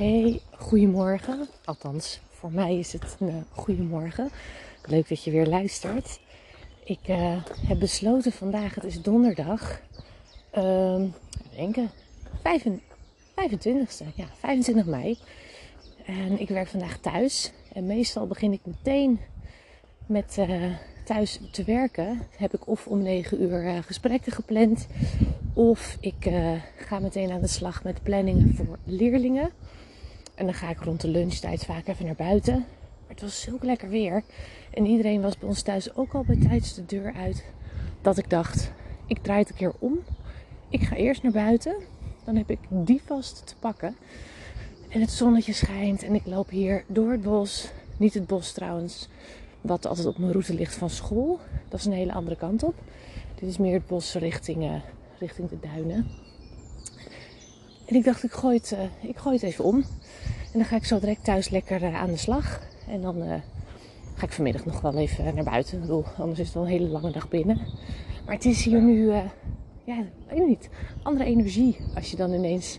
Hey, goedemorgen. Althans, voor mij is het een uh, goedemorgen. Leuk dat je weer luistert. Ik uh, heb besloten vandaag, het is donderdag, uh, denken, 25, e ja, 25 mei. En ik werk vandaag thuis. En meestal begin ik meteen met uh, thuis te werken. Heb ik of om 9 uur gesprekken gepland. Of ik ga meteen aan de slag met planningen voor leerlingen. En dan ga ik rond de lunchtijd vaak even naar buiten. Maar het was zulk lekker weer. En iedereen was bij ons thuis ook al bij tijds de deur uit. Dat ik dacht, ik draai het een keer om. Ik ga eerst naar buiten. Dan heb ik die vast te pakken. En het zonnetje schijnt. En ik loop hier door het bos. Niet het bos trouwens. Wat altijd op mijn route ligt van school. Dat is een hele andere kant op. Dit is meer het bos richting, uh, richting de duinen. En ik dacht, ik gooi, het, uh, ik gooi het even om. En dan ga ik zo direct thuis lekker uh, aan de slag. En dan uh, ga ik vanmiddag nog wel even naar buiten. Ik bedoel, anders is het wel een hele lange dag binnen. Maar het is hier nu, ja, weet niet, andere energie. Als je dan ineens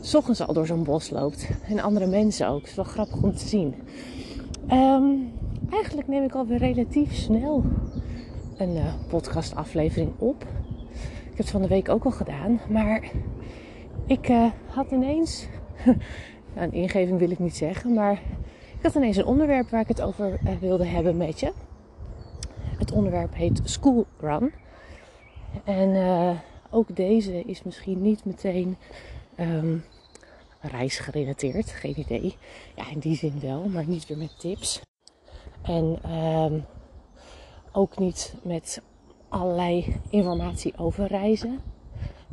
s ochtends al door zo'n bos loopt. En andere mensen ook. Het is wel grappig om te zien. Um, eigenlijk neem ik alweer relatief snel een podcastaflevering op. Ik heb het van de week ook al gedaan. Maar ik uh, had ineens, een ingeving wil ik niet zeggen, maar ik had ineens een onderwerp waar ik het over uh, wilde hebben met je. Het onderwerp heet School Run. En uh, ook deze is misschien niet meteen um, reisgerelateerd, geen idee. Ja, in die zin wel, maar niet weer met tips. En um, ook niet met allerlei informatie over reizen.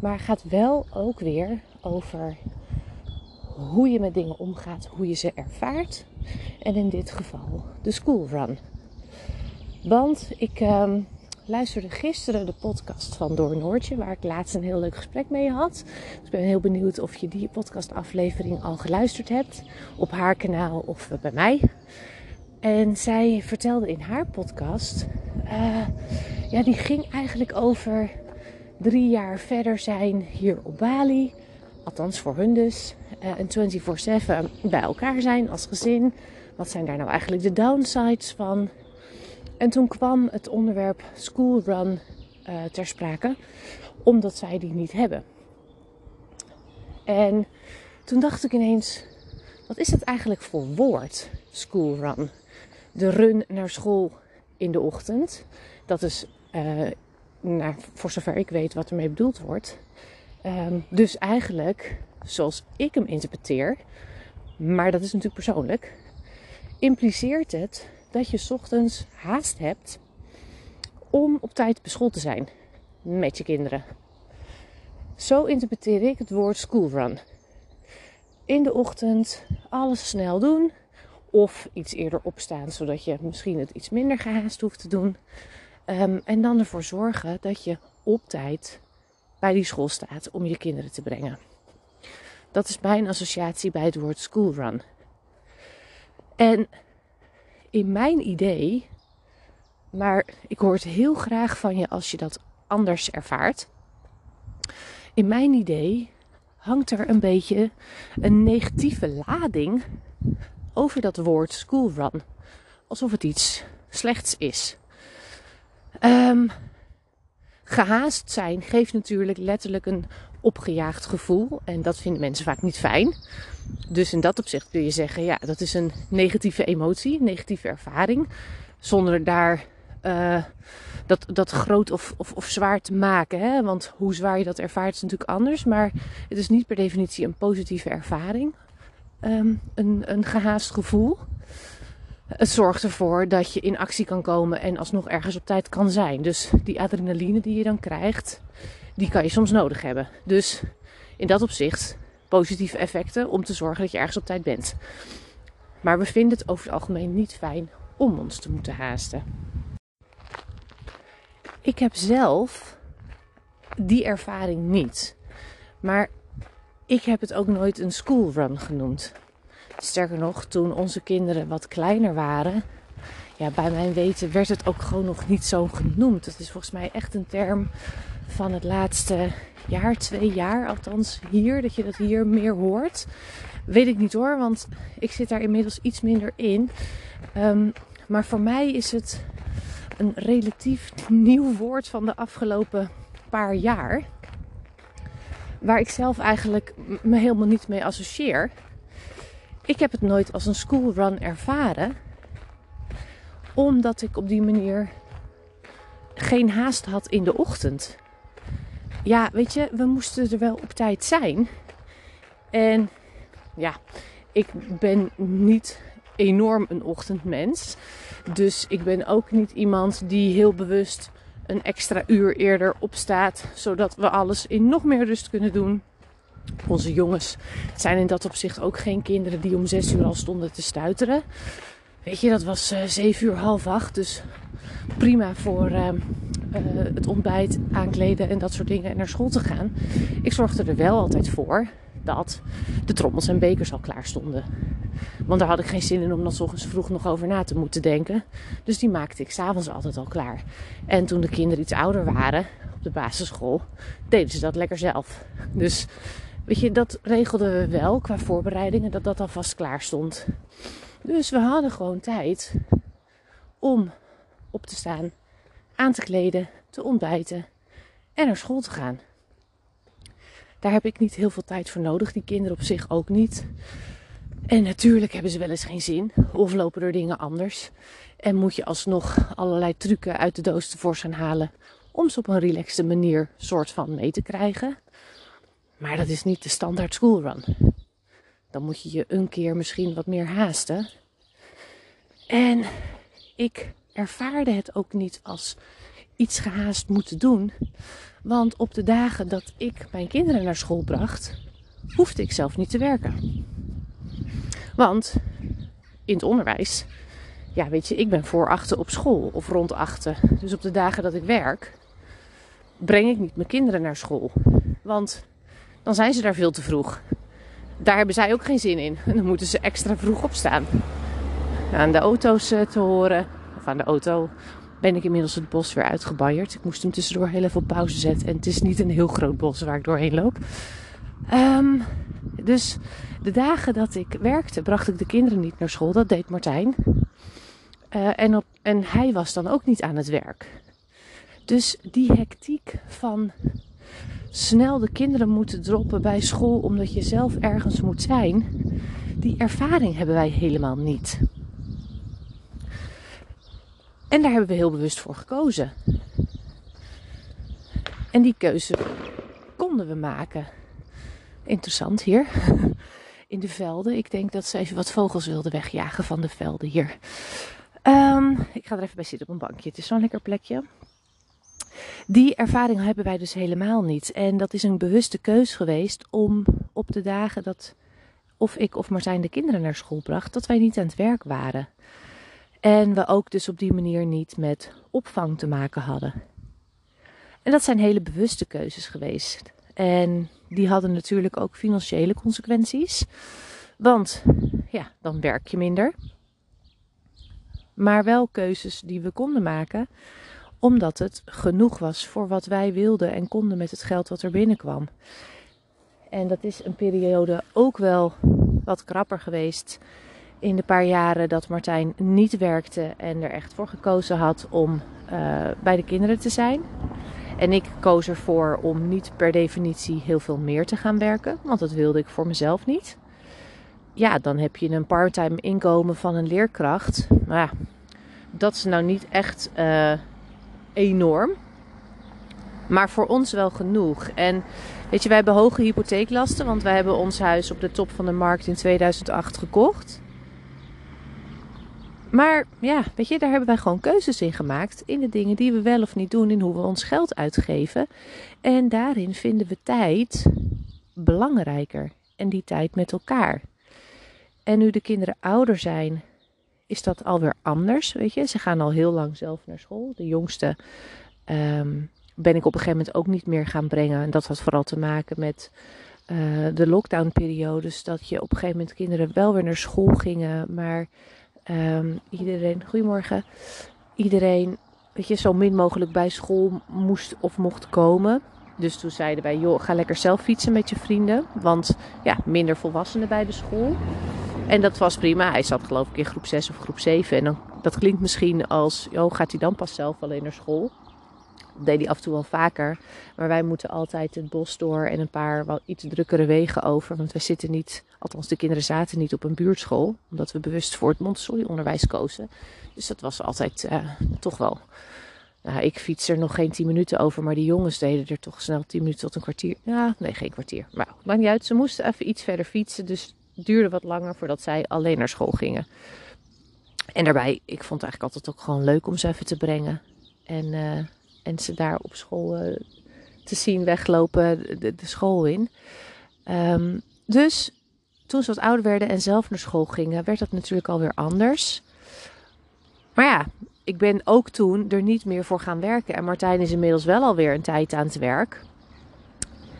Maar gaat wel ook weer over hoe je met dingen omgaat, hoe je ze ervaart. En in dit geval de school run. Want ik um, luisterde gisteren de podcast van Door Noortje, waar ik laatst een heel leuk gesprek mee had. Dus ik ben heel benieuwd of je die podcastaflevering al geluisterd hebt. Op haar kanaal of bij mij. En zij vertelde in haar podcast, uh, ja, die ging eigenlijk over drie jaar verder zijn hier op Bali. Althans voor hun dus. Uh, en 24-7 bij elkaar zijn als gezin. Wat zijn daar nou eigenlijk de downsides van? En toen kwam het onderwerp school run uh, ter sprake. Omdat zij die niet hebben. En toen dacht ik ineens, wat is het eigenlijk voor woord, school run? De run naar school in de ochtend. Dat is uh, nou, voor zover ik weet wat ermee bedoeld wordt. Um, dus eigenlijk, zoals ik hem interpreteer, maar dat is natuurlijk persoonlijk, impliceert het dat je ochtends haast hebt om op tijd op school te zijn met je kinderen. Zo interpreteer ik het woord schoolrun. In de ochtend alles snel doen of iets eerder opstaan zodat je misschien het iets minder gehaast hoeft te doen. Um, en dan ervoor zorgen dat je op tijd bij die school staat om je kinderen te brengen. Dat is mijn associatie bij het woord schoolrun. En in mijn idee, maar ik hoor het heel graag van je als je dat anders ervaart. In mijn idee hangt er een beetje een negatieve lading over dat woord schoolrun. Alsof het iets slechts is. Um, gehaast zijn geeft natuurlijk letterlijk een opgejaagd gevoel. En dat vinden mensen vaak niet fijn. Dus in dat opzicht kun je zeggen, ja, dat is een negatieve emotie, negatieve ervaring. Zonder daar uh, dat, dat groot of, of, of zwaar te maken. Hè? Want hoe zwaar je dat ervaart is natuurlijk anders. Maar het is niet per definitie een positieve ervaring. Um, een, een gehaast gevoel. Het zorgt ervoor dat je in actie kan komen en alsnog ergens op tijd kan zijn. Dus die adrenaline die je dan krijgt, die kan je soms nodig hebben. Dus in dat opzicht positieve effecten om te zorgen dat je ergens op tijd bent. Maar we vinden het over het algemeen niet fijn om ons te moeten haasten. Ik heb zelf die ervaring niet. Maar ik heb het ook nooit een schoolrun genoemd. Sterker nog, toen onze kinderen wat kleiner waren, ja, bij mijn weten werd het ook gewoon nog niet zo genoemd. Het is volgens mij echt een term van het laatste jaar, twee jaar, althans hier, dat je dat hier meer hoort. Weet ik niet hoor, want ik zit daar inmiddels iets minder in. Um, maar voor mij is het een relatief nieuw woord van de afgelopen paar jaar. Waar ik zelf eigenlijk me helemaal niet mee associeer. Ik heb het nooit als een schoolrun ervaren. Omdat ik op die manier geen haast had in de ochtend. Ja, weet je, we moesten er wel op tijd zijn. En ja, ik ben niet enorm een ochtendmens. Dus ik ben ook niet iemand die heel bewust een extra uur eerder opstaat, zodat we alles in nog meer rust kunnen doen. Onze jongens zijn in dat opzicht ook geen kinderen die om zes uur al stonden te stuiteren. Weet je, dat was uh, zeven uur, half acht. Dus prima voor uh, uh, het ontbijt, aankleden en dat soort dingen en naar school te gaan. Ik zorgde er wel altijd voor dat de trommels en bekers al klaar stonden. Want daar had ik geen zin in om dan ochtends vroeg nog over na te moeten denken. Dus die maakte ik s'avonds altijd al klaar. En toen de kinderen iets ouder waren op de basisschool, deden ze dat lekker zelf. Dus weet je, dat regelden we wel qua voorbereidingen, dat dat alvast klaar stond. Dus we hadden gewoon tijd om op te staan, aan te kleden, te ontbijten en naar school te gaan. Daar heb ik niet heel veel tijd voor nodig. Die kinderen op zich ook niet. En natuurlijk hebben ze wel eens geen zin. Of lopen er dingen anders. En moet je alsnog allerlei trucken uit de doos tevoorschijn halen. Om ze op een relaxte manier soort van mee te krijgen. Maar dat is niet de standaard schoolrun. Dan moet je je een keer misschien wat meer haasten. En ik ervaarde het ook niet als iets gehaast moeten doen. Want op de dagen dat ik mijn kinderen naar school bracht, hoefde ik zelf niet te werken. Want in het onderwijs, ja weet je, ik ben voor achten op school of rond achten. Dus op de dagen dat ik werk, breng ik niet mijn kinderen naar school. Want dan zijn ze daar veel te vroeg. Daar hebben zij ook geen zin in. En dan moeten ze extra vroeg opstaan. Aan de auto's eh, te horen, of aan de auto, ben ik inmiddels het bos weer uitgebaierd. Ik moest hem tussendoor heel even op pauze zetten. En het is niet een heel groot bos waar ik doorheen loop. Um, dus de dagen dat ik werkte, bracht ik de kinderen niet naar school. Dat deed Martijn. Uh, en, en hij was dan ook niet aan het werk. Dus die hectiek van snel de kinderen moeten droppen bij school omdat je zelf ergens moet zijn, die ervaring hebben wij helemaal niet. En daar hebben we heel bewust voor gekozen. En die keuze konden we maken. Interessant hier. In de velden. Ik denk dat ze even wat vogels wilden wegjagen van de velden hier. Um, ik ga er even bij zitten op een bankje. Het is zo'n lekker plekje. Die ervaring hebben wij dus helemaal niet. En dat is een bewuste keus geweest om op de dagen dat of ik of Martijn de kinderen naar school bracht, dat wij niet aan het werk waren. En we ook dus op die manier niet met opvang te maken hadden. En dat zijn hele bewuste keuzes geweest. En die hadden natuurlijk ook financiële consequenties. Want ja, dan werk je minder. Maar wel keuzes die we konden maken, omdat het genoeg was voor wat wij wilden en konden met het geld wat er binnenkwam. En dat is een periode ook wel wat krapper geweest in de paar jaren dat Martijn niet werkte en er echt voor gekozen had om uh, bij de kinderen te zijn. En ik koos ervoor om niet per definitie heel veel meer te gaan werken, want dat wilde ik voor mezelf niet. Ja, dan heb je een parttime inkomen van een leerkracht. Maar ja, dat is nou niet echt uh, enorm. Maar voor ons wel genoeg. En weet je, wij hebben hoge hypotheeklasten, want wij hebben ons huis op de top van de markt in 2008 gekocht. Maar ja, weet je, daar hebben wij gewoon keuzes in gemaakt. In de dingen die we wel of niet doen, in hoe we ons geld uitgeven. En daarin vinden we tijd belangrijker. En die tijd met elkaar. En nu de kinderen ouder zijn, is dat alweer anders. Weet je, ze gaan al heel lang zelf naar school. De jongste um, ben ik op een gegeven moment ook niet meer gaan brengen. En dat had vooral te maken met uh, de lockdown-periodes. Dat je op een gegeven moment kinderen wel weer naar school gingen, maar Um, iedereen, goedemorgen. Iedereen, weet je, zo min mogelijk bij school moest of mocht komen. Dus toen zeiden wij, joh, ga lekker zelf fietsen met je vrienden. Want ja, minder volwassenen bij de school. En dat was prima. Hij zat geloof ik in groep 6 of groep 7. En dan, dat klinkt misschien als, joh, gaat hij dan pas zelf alleen naar school? Dat deed hij af en toe wel vaker. Maar wij moeten altijd het bos door en een paar wel iets drukkere wegen over. Want wij zitten niet, althans de kinderen zaten niet op een buurtschool. Omdat we bewust voor het Montessori-onderwijs kozen. Dus dat was altijd uh, toch wel nou, ik fiets er nog geen 10 minuten over, maar die jongens deden er toch snel 10 minuten tot een kwartier. Ja, nee, geen kwartier. Maar maakt niet uit. Ze moesten even iets verder fietsen, dus duurde wat langer voordat zij alleen naar school gingen. En daarbij, ik vond het eigenlijk altijd ook gewoon leuk om ze even te brengen. En, uh, en ze daar op school uh, te zien weglopen, de, de school in. Um, dus toen ze wat ouder werden en zelf naar school gingen, werd dat natuurlijk alweer anders. Maar ja, ik ben ook toen er niet meer voor gaan werken. En Martijn is inmiddels wel alweer een tijd aan het werk.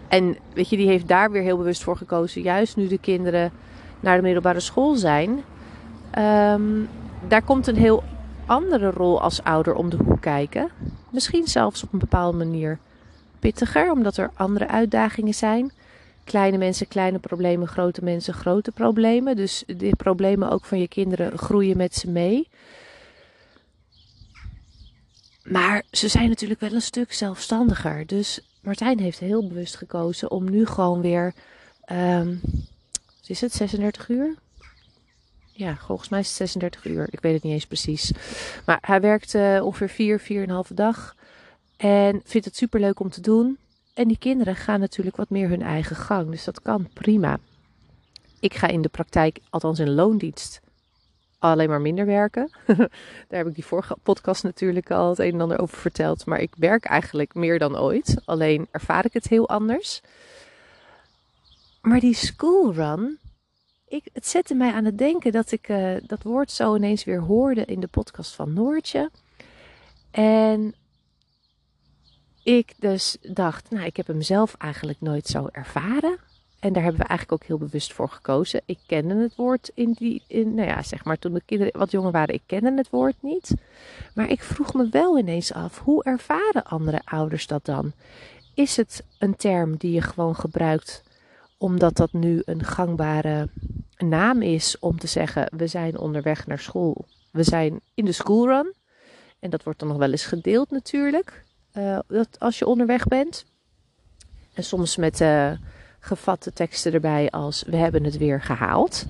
En weet je, die heeft daar weer heel bewust voor gekozen. Juist nu de kinderen naar de middelbare school zijn. Um, daar komt een heel andere rol als ouder om de hoek kijken. Misschien zelfs op een bepaalde manier pittiger, omdat er andere uitdagingen zijn. Kleine mensen, kleine problemen, grote mensen, grote problemen. Dus de problemen ook van je kinderen groeien met ze mee. Maar ze zijn natuurlijk wel een stuk zelfstandiger. Dus Martijn heeft heel bewust gekozen om nu gewoon weer. Um, is het 36 uur? Ja, volgens mij is het 36 uur. Ik weet het niet eens precies. Maar hij werkt uh, ongeveer 4, vier, 4,5 dag. En vindt het super leuk om te doen. En die kinderen gaan natuurlijk wat meer hun eigen gang. Dus dat kan prima. Ik ga in de praktijk, althans in loondienst, alleen maar minder werken. Daar heb ik die vorige podcast natuurlijk al het een en ander over verteld. Maar ik werk eigenlijk meer dan ooit. Alleen ervaar ik het heel anders. Maar die schoolrun, ik, het zette mij aan het denken dat ik uh, dat woord zo ineens weer hoorde in de podcast van Noortje. En ik dus dacht, nou, ik heb hem zelf eigenlijk nooit zo ervaren. En daar hebben we eigenlijk ook heel bewust voor gekozen. Ik kende het woord in die, in, nou ja, zeg maar toen de kinderen wat jonger waren, ik kende het woord niet. Maar ik vroeg me wel ineens af, hoe ervaren andere ouders dat dan? Is het een term die je gewoon gebruikt omdat dat nu een gangbare naam is om te zeggen, we zijn onderweg naar school. We zijn in de schoolrun. En dat wordt dan nog wel eens gedeeld natuurlijk, uh, dat als je onderweg bent. En soms met... Uh, gevatte teksten erbij als we hebben het weer gehaald.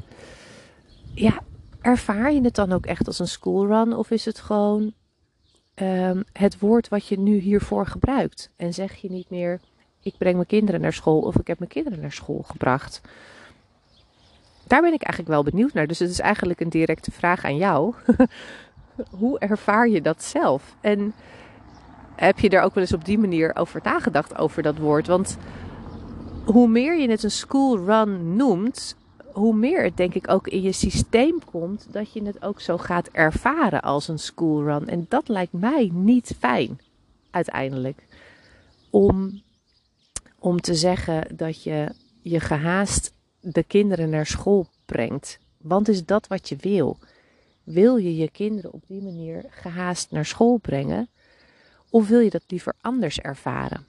Ja, ervaar je het dan ook echt als een schoolrun of is het gewoon um, het woord wat je nu hiervoor gebruikt? En zeg je niet meer ik breng mijn kinderen naar school of ik heb mijn kinderen naar school gebracht. Daar ben ik eigenlijk wel benieuwd naar. Dus het is eigenlijk een directe vraag aan jou. Hoe ervaar je dat zelf? En heb je er ook wel eens op die manier over nagedacht over dat woord? Want hoe meer je het een school run noemt, hoe meer het denk ik ook in je systeem komt dat je het ook zo gaat ervaren als een school run. En dat lijkt mij niet fijn uiteindelijk. Om, om te zeggen dat je je gehaast de kinderen naar school brengt. Want is dat wat je wil? Wil je je kinderen op die manier gehaast naar school brengen? Of wil je dat liever anders ervaren?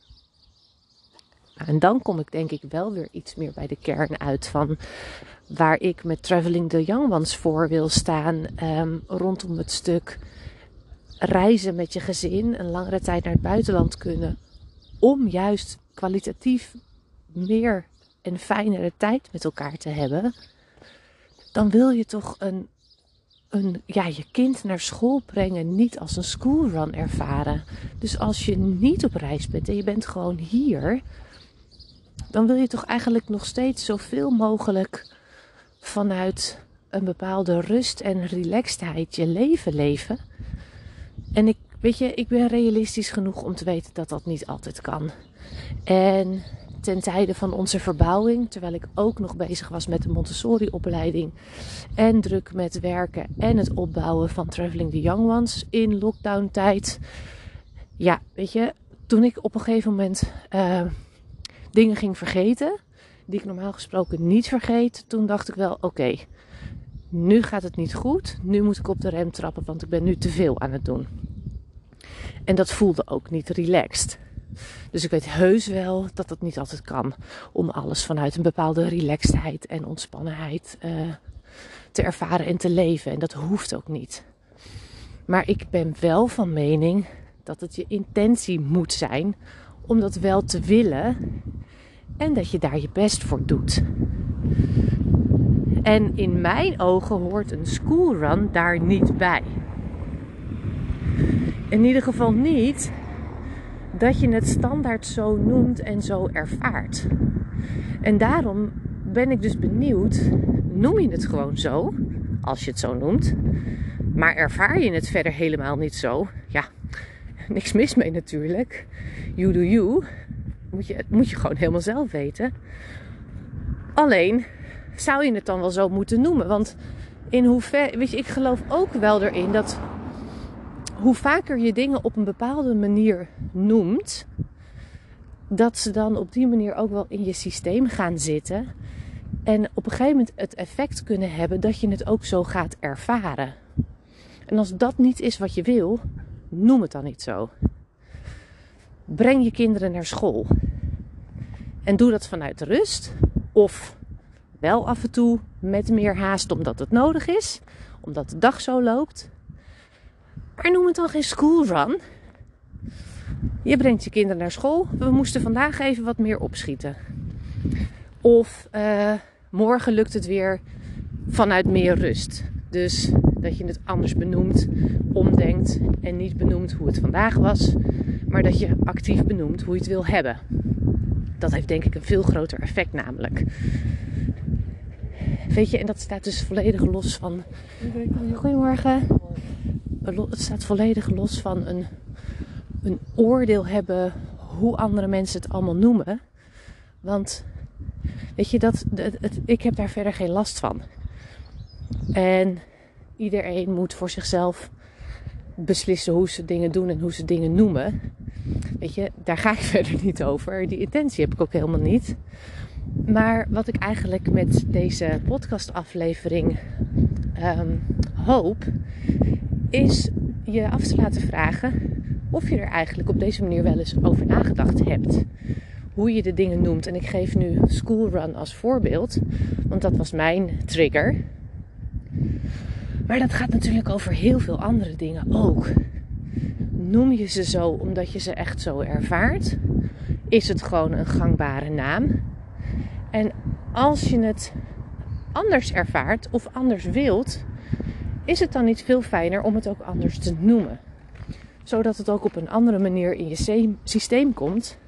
En dan kom ik denk ik wel weer iets meer bij de kern uit van waar ik met Traveling the Young Ones voor wil staan um, rondom het stuk reizen met je gezin, een langere tijd naar het buitenland kunnen, om juist kwalitatief meer en fijnere tijd met elkaar te hebben, dan wil je toch een, een, ja, je kind naar school brengen niet als een schoolrun ervaren. Dus als je niet op reis bent en je bent gewoon hier, dan wil je toch eigenlijk nog steeds zoveel mogelijk vanuit een bepaalde rust en relaxedheid je leven leven. En ik, weet je, ik ben realistisch genoeg om te weten dat dat niet altijd kan. En ten tijde van onze verbouwing, terwijl ik ook nog bezig was met de Montessori-opleiding en druk met werken en het opbouwen van Traveling the Young Ones in lockdown-tijd. Ja, weet je, toen ik op een gegeven moment. Uh, dingen ging vergeten. Die ik normaal gesproken niet vergeet. Toen dacht ik wel: oké, nu gaat het niet goed. Nu moet ik op de rem trappen, want ik ben nu te veel aan het doen. En dat voelde ook niet relaxed. Dus ik weet heus wel dat dat niet altijd kan. Om alles vanuit een bepaalde relaxedheid en ontspannenheid uh, te ervaren en te leven. En dat hoeft ook niet. Maar ik ben wel van mening dat het je intentie moet zijn om dat wel te willen. En dat je daar je best voor doet. En in mijn ogen hoort een schoolrun daar niet bij. In ieder geval niet dat je het standaard zo noemt en zo ervaart. En daarom ben ik dus benieuwd, noem je het gewoon zo, als je het zo noemt, maar ervaar je het verder helemaal niet zo? Ja, niks mis mee natuurlijk. You do you. Moet je, moet je gewoon helemaal zelf weten. Alleen zou je het dan wel zo moeten noemen. Want in hoeverre, weet je, ik geloof ook wel erin dat hoe vaker je dingen op een bepaalde manier noemt, dat ze dan op die manier ook wel in je systeem gaan zitten. En op een gegeven moment het effect kunnen hebben dat je het ook zo gaat ervaren. En als dat niet is wat je wil, noem het dan niet zo. Breng je kinderen naar school. En doe dat vanuit rust. Of wel af en toe met meer haast omdat het nodig is. Omdat de dag zo loopt. Maar noem het dan geen schoolrun. Je brengt je kinderen naar school. We moesten vandaag even wat meer opschieten. Of uh, morgen lukt het weer vanuit meer rust. Dus dat je het anders benoemt, omdenkt en niet benoemt hoe het vandaag was, maar dat je actief benoemt hoe je het wil hebben. Dat heeft denk ik een veel groter effect namelijk. Weet je, en dat staat dus volledig los van. Goedemorgen. Het staat volledig los van een, een oordeel hebben hoe andere mensen het allemaal noemen. Want weet je, dat, het, ik heb daar verder geen last van. En iedereen moet voor zichzelf beslissen hoe ze dingen doen en hoe ze dingen noemen. Weet je, daar ga ik verder niet over. Die intentie heb ik ook helemaal niet. Maar wat ik eigenlijk met deze podcastaflevering um, hoop, is je af te laten vragen of je er eigenlijk op deze manier wel eens over nagedacht hebt. Hoe je de dingen noemt. En ik geef nu schoolrun als voorbeeld, want dat was mijn trigger. Maar dat gaat natuurlijk over heel veel andere dingen ook. Noem je ze zo omdat je ze echt zo ervaart? Is het gewoon een gangbare naam? En als je het anders ervaart of anders wilt, is het dan niet veel fijner om het ook anders te noemen? Zodat het ook op een andere manier in je systeem komt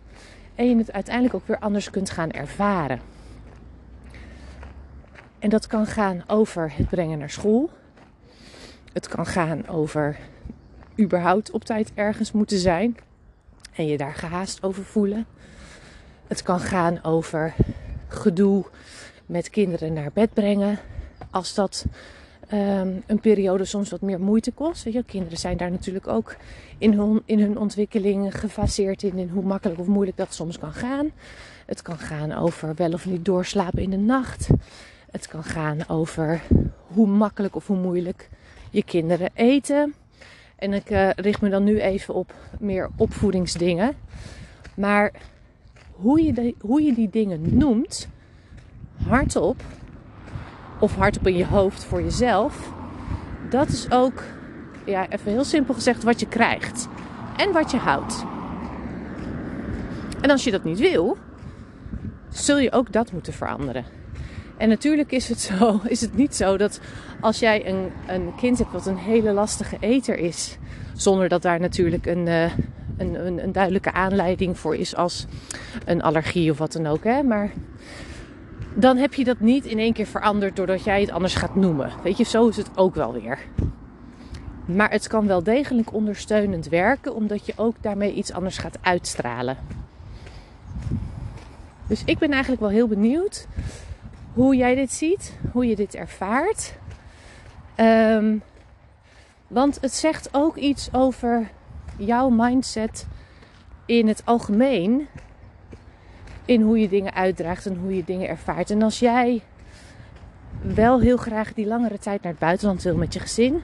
en je het uiteindelijk ook weer anders kunt gaan ervaren. En dat kan gaan over het brengen naar school. Het kan gaan over überhaupt op tijd ergens moeten zijn en je daar gehaast over voelen. Het kan gaan over gedoe met kinderen naar bed brengen. Als dat um, een periode soms wat meer moeite kost. Weet je, kinderen zijn daar natuurlijk ook in hun, in hun ontwikkeling gefaseerd in, in hoe makkelijk of moeilijk dat soms kan gaan. Het kan gaan over wel of niet doorslapen in de nacht. Het kan gaan over hoe makkelijk of hoe moeilijk je kinderen eten. En ik uh, richt me dan nu even op meer opvoedingsdingen. Maar hoe je, hoe je die dingen noemt, hardop, of hardop in je hoofd voor jezelf, dat is ook, ja, even heel simpel gezegd, wat je krijgt. En wat je houdt. En als je dat niet wil, zul je ook dat moeten veranderen. En natuurlijk is het, zo, is het niet zo dat als jij een, een kind hebt wat een hele lastige eter is, zonder dat daar natuurlijk een, uh, een, een, een, duidelijke aanleiding voor is als een allergie of wat dan ook. Hè? Maar dan heb je dat niet in één keer veranderd doordat jij het anders gaat noemen. Weet je, zo is het ook wel weer. Maar het kan wel degelijk ondersteunend werken, omdat je ook daarmee iets anders gaat uitstralen. Dus ik ben eigenlijk wel heel benieuwd hoe jij dit ziet, hoe je dit ervaart. Um, want het zegt ook iets over jouw mindset in het algemeen. In hoe je dingen uitdraagt en hoe je dingen ervaart. En als jij wel heel graag die langere tijd naar het buitenland wil met je gezin,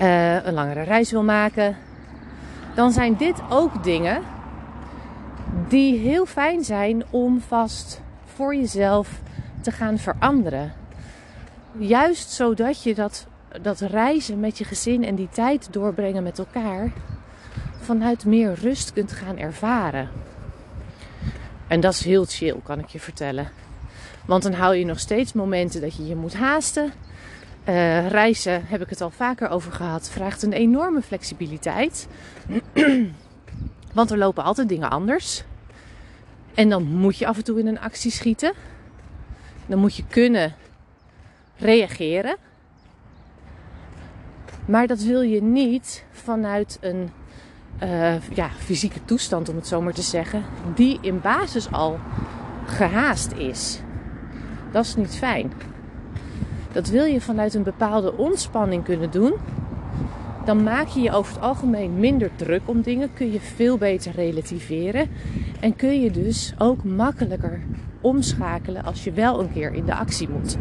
uh, een langere reis wil maken, dan zijn dit ook dingen die heel fijn zijn om vast voor jezelf te gaan veranderen. Juist zodat je dat, dat reizen met je gezin en die tijd doorbrengen met elkaar vanuit meer rust kunt gaan ervaren. En dat is heel chill, kan ik je vertellen. Want dan hou je nog steeds momenten dat je je moet haasten. Uh, reizen, heb ik het al vaker over gehad, vraagt een enorme flexibiliteit. Want er lopen altijd dingen anders. En dan moet je af en toe in een actie schieten. Dan moet je kunnen reageren. Maar dat wil je niet vanuit een uh, ja, fysieke toestand, om het zo maar te zeggen, die in basis al gehaast is. Dat is niet fijn. Dat wil je vanuit een bepaalde ontspanning kunnen doen. Dan maak je je over het algemeen minder druk om dingen. Kun je veel beter relativeren. En kun je dus ook makkelijker omschakelen als je wel een keer in de actie moet.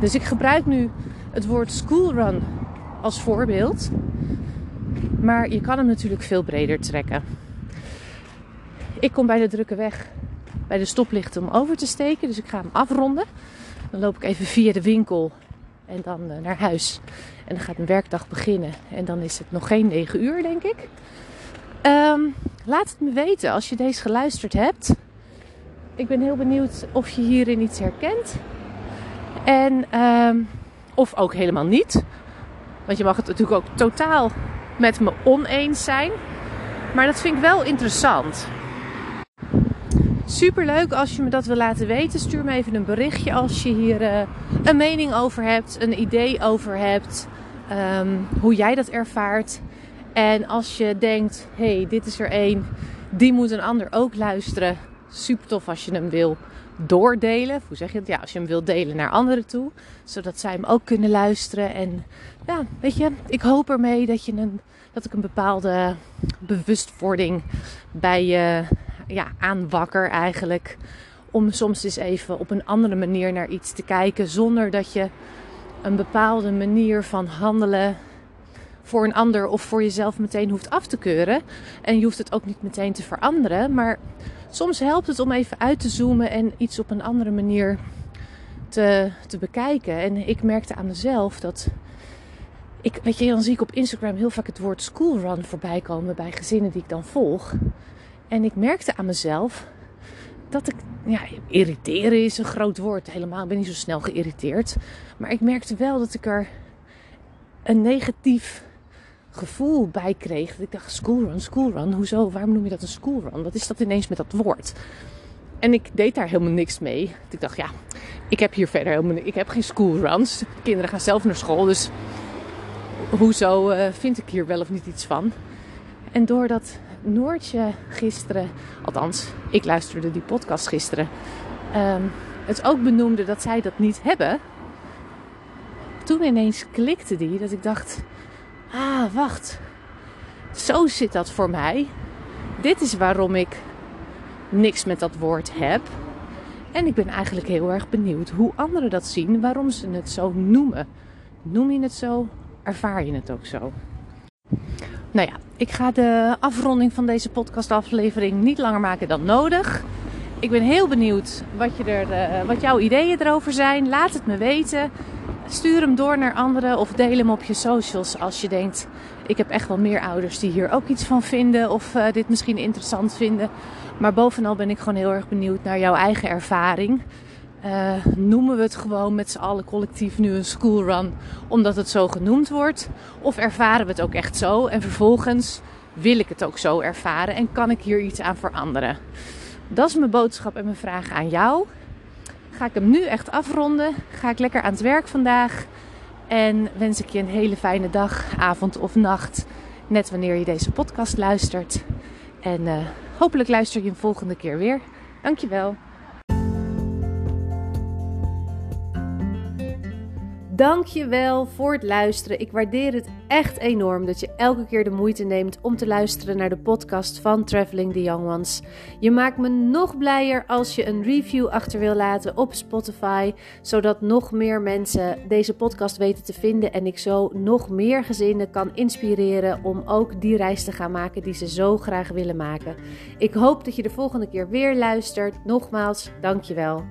Dus ik gebruik nu het woord schoolrun als voorbeeld. Maar je kan hem natuurlijk veel breder trekken. Ik kom bij de drukke weg bij de stoplichten om over te steken. Dus ik ga hem afronden. Dan loop ik even via de winkel en dan eh, naar huis. En dan gaat mijn werkdag beginnen. En dan is het nog geen 9 uur, denk ik. Ehm, laat het me weten als je deze geluisterd hebt. Ik ben heel benieuwd of je hierin iets herkent. En, ehm, of ook helemaal niet. Want je mag het natuurlijk ook totaal met me oneens zijn. Maar dat vind ik wel interessant. Super leuk als je me dat wil laten weten. Stuur me even een berichtje als je hier uh, een mening over hebt, een idee over hebt, um, hoe jij dat ervaart. En als je denkt, hey, dit is er één, die moet een ander ook luisteren. Super tof als je hem wil doordelen. Hoe zeg je het? Ja, als je hem wil delen naar anderen toe. Zodat zij hem ook kunnen luisteren. En ja, weet je, ik hoop ermee dat, je een, dat ik een bepaalde bewustwording bij je ja, aanwakker eigenlijk. Om soms eens even op een andere manier naar iets te kijken. Zonder dat je een bepaalde manier van handelen voor een ander of voor jezelf meteen hoeft af te keuren. En je hoeft het ook niet meteen te veranderen. Maar soms helpt het om even uit te zoomen en iets op een andere manier te, te bekijken. En ik merkte aan mezelf dat. Ik, weet je, dan zie ik op Instagram heel vaak het woord schoolrun voorbij komen bij gezinnen die ik dan volg. En ik merkte aan mezelf dat ik, ja, irriteren is een groot woord. Helemaal, ik ben niet zo snel geïrriteerd. Maar ik merkte wel dat ik er een negatief gevoel bij kreeg. Ik dacht, schoolrun, schoolrun, hoezo? Waarom noem je dat een schoolrun? Wat is dat ineens met dat woord? En ik deed daar helemaal niks mee. Ik dacht, ja, ik heb hier verder helemaal ik heb geen schoolruns. De kinderen gaan zelf naar school, dus hoezo uh, vind ik hier wel of niet iets van? En doordat Noortje gisteren, althans, ik luisterde die podcast gisteren, um, het ook benoemde dat zij dat niet hebben. Toen ineens klikte die dat ik dacht: ah, wacht, zo zit dat voor mij. Dit is waarom ik niks met dat woord heb. En ik ben eigenlijk heel erg benieuwd hoe anderen dat zien, waarom ze het zo noemen. Noem je het zo? Ervaar je het ook zo? Nou ja, ik ga de afronding van deze podcastaflevering niet langer maken dan nodig. Ik ben heel benieuwd wat, je er, uh, wat jouw ideeën erover zijn. Laat het me weten. Stuur hem door naar anderen of deel hem op je socials als je denkt: ik heb echt wel meer ouders die hier ook iets van vinden of uh, dit misschien interessant vinden. Maar bovenal ben ik gewoon heel erg benieuwd naar jouw eigen ervaring. Uh, noemen we het gewoon met z'n allen collectief nu een schoolrun omdat het zo genoemd wordt? Of ervaren we het ook echt zo en vervolgens wil ik het ook zo ervaren en kan ik hier iets aan veranderen? Dat is mijn boodschap en mijn vraag aan jou. Ga ik hem nu echt afronden? Ga ik lekker aan het werk vandaag? En wens ik je een hele fijne dag, avond of nacht, net wanneer je deze podcast luistert. En uh, hopelijk luister je een volgende keer weer. Dankjewel. Dank je wel voor het luisteren. Ik waardeer het echt enorm dat je elke keer de moeite neemt om te luisteren naar de podcast van Traveling the Young Ones. Je maakt me nog blijer als je een review achter wil laten op Spotify, zodat nog meer mensen deze podcast weten te vinden en ik zo nog meer gezinnen kan inspireren om ook die reis te gaan maken die ze zo graag willen maken. Ik hoop dat je de volgende keer weer luistert. Nogmaals, dankjewel.